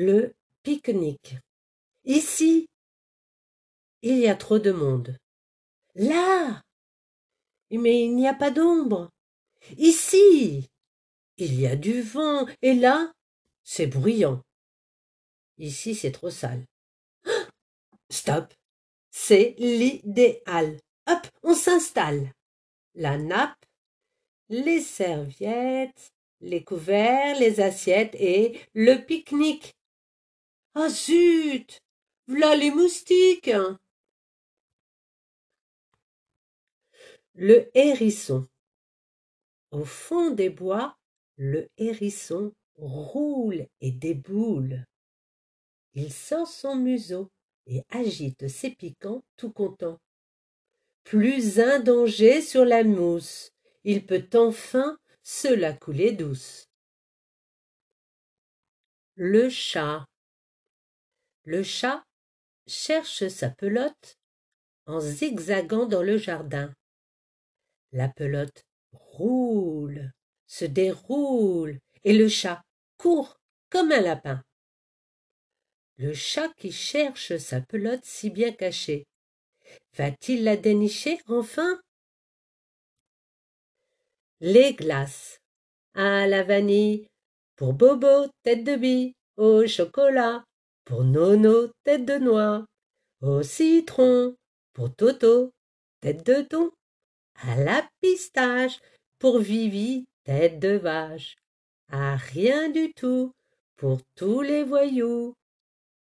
Le pique-nique. Ici. Il y a trop de monde. Là. Mais il n'y a pas d'ombre. Ici. Il y a du vent. Et là, c'est bruyant. Ici, c'est trop sale. Stop. C'est l'idéal. Hop, on s'installe. La nappe, les serviettes, les couverts, les assiettes et le pique-nique. Ah zut V'là les moustiques Le hérisson. Au fond des bois, le hérisson roule et déboule. Il sort son museau et agite ses piquants tout content. Plus un danger sur la mousse, il peut enfin se la couler douce. Le chat. Le chat cherche sa pelote en zigzagant dans le jardin. La pelote roule, se déroule, et le chat court comme un lapin. Le chat qui cherche sa pelote si bien cachée, va-t-il la dénicher enfin? Les glaces. À la vanille, pour Bobo, tête de bille, au chocolat, pour Nono, tête de noix, au citron, pour Toto, tête de thon, à la pistache, pour Vivi, tête de vache, à rien du tout, pour tous les voyous,